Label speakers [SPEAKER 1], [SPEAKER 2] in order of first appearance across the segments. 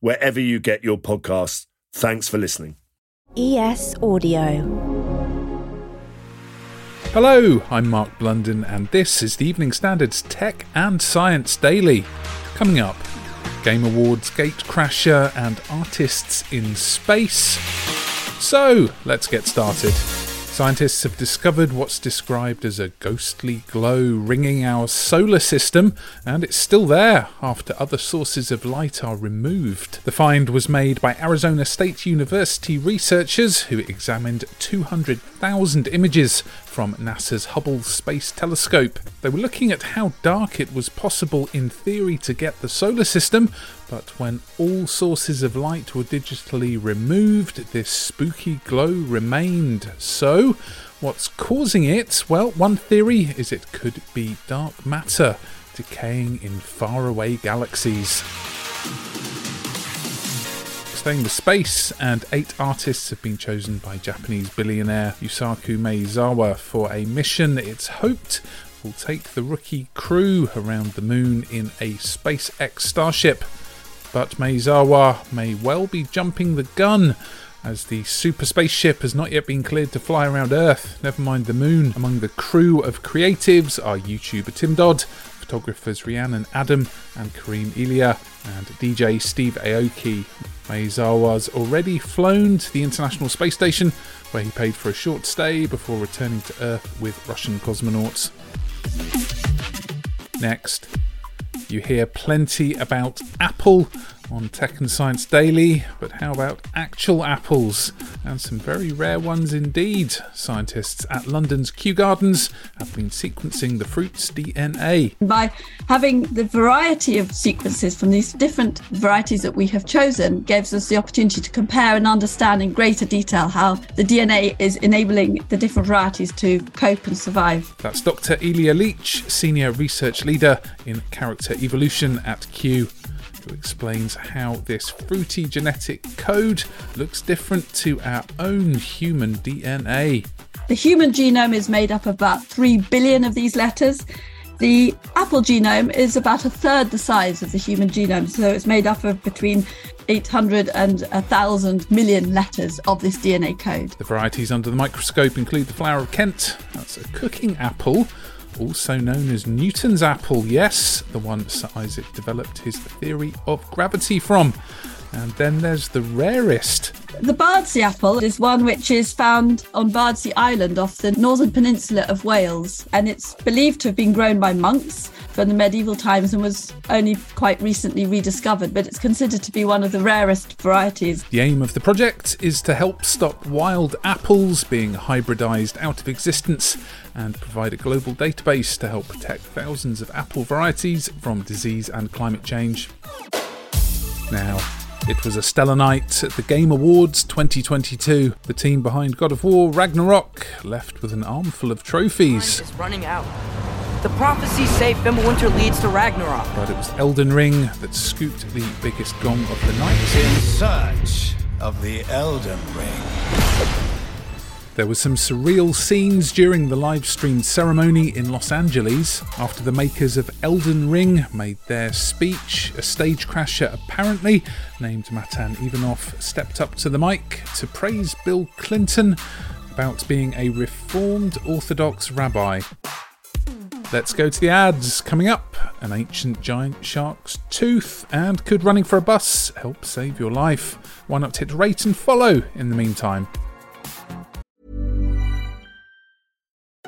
[SPEAKER 1] wherever you get your podcasts. Thanks for listening.
[SPEAKER 2] ES Audio.
[SPEAKER 3] Hello, I'm Mark Blunden, and this is the Evening Standard's Tech and Science Daily. Coming up, Game Awards, Gatecrasher, and Artists in Space. So, let's get started. Scientists have discovered what's described as a ghostly glow ringing our solar system, and it's still there after other sources of light are removed. The find was made by Arizona State University researchers who examined 200,000 images from NASA's Hubble Space Telescope. They were looking at how dark it was possible in theory to get the solar system, but when all sources of light were digitally removed, this spooky glow remained. So, what's causing it? Well, one theory is it could be dark matter decaying in faraway galaxies staying space, and eight artists have been chosen by Japanese billionaire Yusaku Maezawa for a mission it's hoped will take the rookie crew around the moon in a SpaceX Starship. But Maezawa may well be jumping the gun as the super spaceship has not yet been cleared to fly around Earth, never mind the moon. Among the crew of creatives are YouTuber Tim Dodd, photographers Rhiannon Adam and Karim Iliya, and DJ Steve Aoki. Maezawa's already flown to the International Space Station, where he paid for a short stay before returning to Earth with Russian cosmonauts. Next, you hear plenty about Apple on Tech and Science Daily, but how about actual apples? And some very rare ones indeed. Scientists at London's Kew Gardens have been sequencing the fruit's DNA.
[SPEAKER 4] By having the variety of sequences from these different varieties that we have chosen, gives us the opportunity to compare and understand in greater detail how the DNA is enabling the different varieties to cope and survive.
[SPEAKER 3] That's Dr. Ilia Leitch, Senior Research Leader in Character Evolution at Kew who explains how this fruity genetic code looks different to our own human DNA.
[SPEAKER 4] The human genome is made up of about 3 billion of these letters. The apple genome is about a third the size of the human genome, so it's made up of between 800 and 1,000 million letters of this DNA code.
[SPEAKER 3] The varieties under the microscope include the flower of Kent, that's a cooking apple, also known as Newton's apple. Yes, the one Sir Isaac developed his theory of gravity from. And then there's the rarest.
[SPEAKER 4] The Bardsey apple is one which is found on Bardsey Island off the northern peninsula of Wales, and it's believed to have been grown by monks from the medieval times and was only quite recently rediscovered, but it's considered to be one of the rarest varieties.
[SPEAKER 3] The aim of the project is to help stop wild apples being hybridized out of existence and provide a global database to help protect thousands of apple varieties from disease and climate change. Now, it was a stellar night at the Game Awards 2022. The team behind God of War Ragnarok left with an armful of trophies.
[SPEAKER 5] It's running out. The prophecies say Fimbulwinter leads to Ragnarok.
[SPEAKER 3] But it was Elden Ring that scooped the biggest gong of the night.
[SPEAKER 6] In search of the Elden Ring.
[SPEAKER 3] There were some surreal scenes during the live streamed ceremony in Los Angeles after the makers of Elden Ring made their speech. A stage crasher, apparently named Matan Ivanov, stepped up to the mic to praise Bill Clinton about being a reformed Orthodox rabbi. Let's go to the ads. Coming up, an ancient giant shark's tooth, and could running for a bus help save your life? Why not hit rate and follow in the meantime?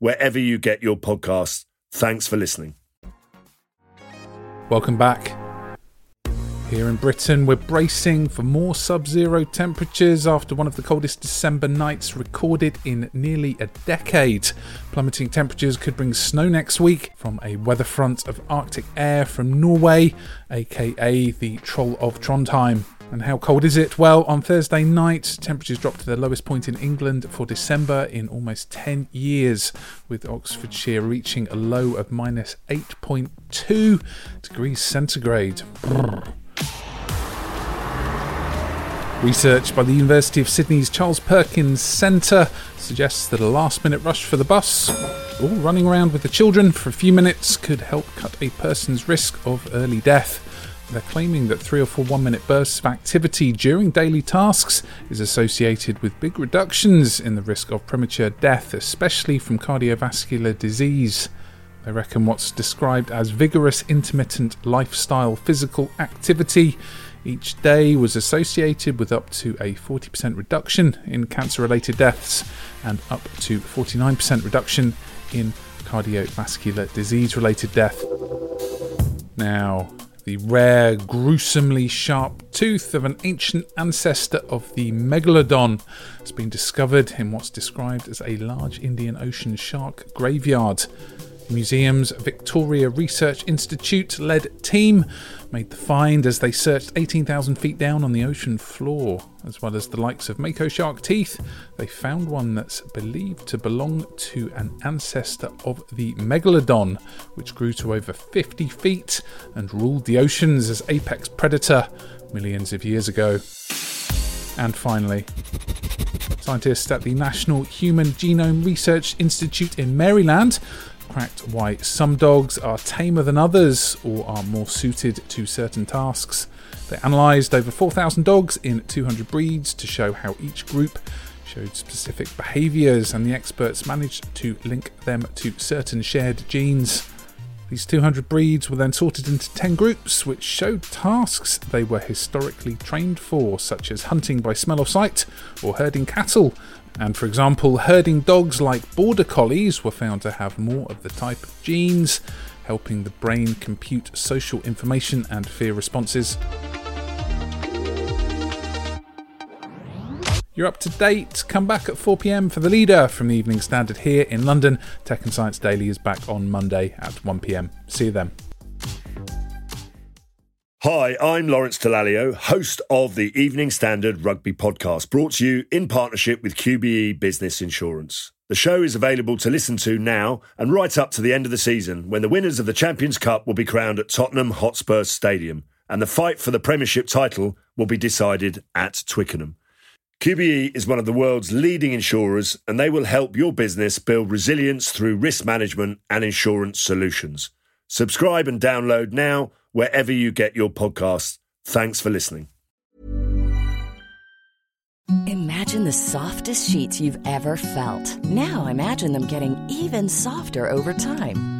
[SPEAKER 1] wherever you get your podcasts. Thanks for listening.
[SPEAKER 3] Welcome back. Here in Britain, we're bracing for more sub zero temperatures after one of the coldest December nights recorded in nearly a decade. Plummeting temperatures could bring snow next week from a weather front of Arctic air from Norway, aka the Troll of Trondheim. And how cold is it? Well, on Thursday night, temperatures dropped to their lowest point in England for December in almost 10 years, with Oxfordshire reaching a low of minus 8.2 degrees centigrade. Research by the University of Sydney's Charles Perkins Centre suggests that a last minute rush for the bus, or running around with the children for a few minutes, could help cut a person's risk of early death. They're claiming that three or four one minute bursts of activity during daily tasks is associated with big reductions in the risk of premature death, especially from cardiovascular disease. They reckon what's described as vigorous intermittent lifestyle physical activity each day was associated with up to a 40% reduction in cancer related deaths and up to 49% reduction in cardiovascular disease related death. Now, the rare, gruesomely sharp tooth of an ancient ancestor of the megalodon has been discovered in what's described as a large Indian Ocean shark graveyard. Museum's Victoria Research Institute led team made the find as they searched 18,000 feet down on the ocean floor. As well as the likes of mako shark teeth, they found one that's believed to belong to an ancestor of the megalodon, which grew to over 50 feet and ruled the oceans as apex predator millions of years ago. And finally, scientists at the National Human Genome Research Institute in Maryland cracked why some dogs are tamer than others or are more suited to certain tasks. They analysed over 4,000 dogs in 200 breeds to show how each group showed specific behaviours, and the experts managed to link them to certain shared genes. These 200 breeds were then sorted into 10 groups, which showed tasks they were historically trained for, such as hunting by smell of sight or herding cattle, and for example, herding dogs like border collies were found to have more of the type of genes, helping the brain compute social information and fear responses. You're up to date. Come back at 4 pm for the leader from the Evening Standard here in London. Tech and Science Daily is back on Monday at 1 pm. See you then.
[SPEAKER 1] Hi, I'm Lawrence Dallaglio, host of the Evening Standard Rugby Podcast, brought to you in partnership with QBE Business Insurance. The show is available to listen to now and right up to the end of the season when the winners of the Champions Cup will be crowned at Tottenham Hotspur Stadium and the fight for the Premiership title will be decided at Twickenham. QBE is one of the world's leading insurers and they will help your business build resilience through risk management and insurance solutions. Subscribe and download now wherever you get your podcasts. Thanks for listening.
[SPEAKER 7] Imagine the softest sheets you've ever felt. Now imagine them getting even softer over time.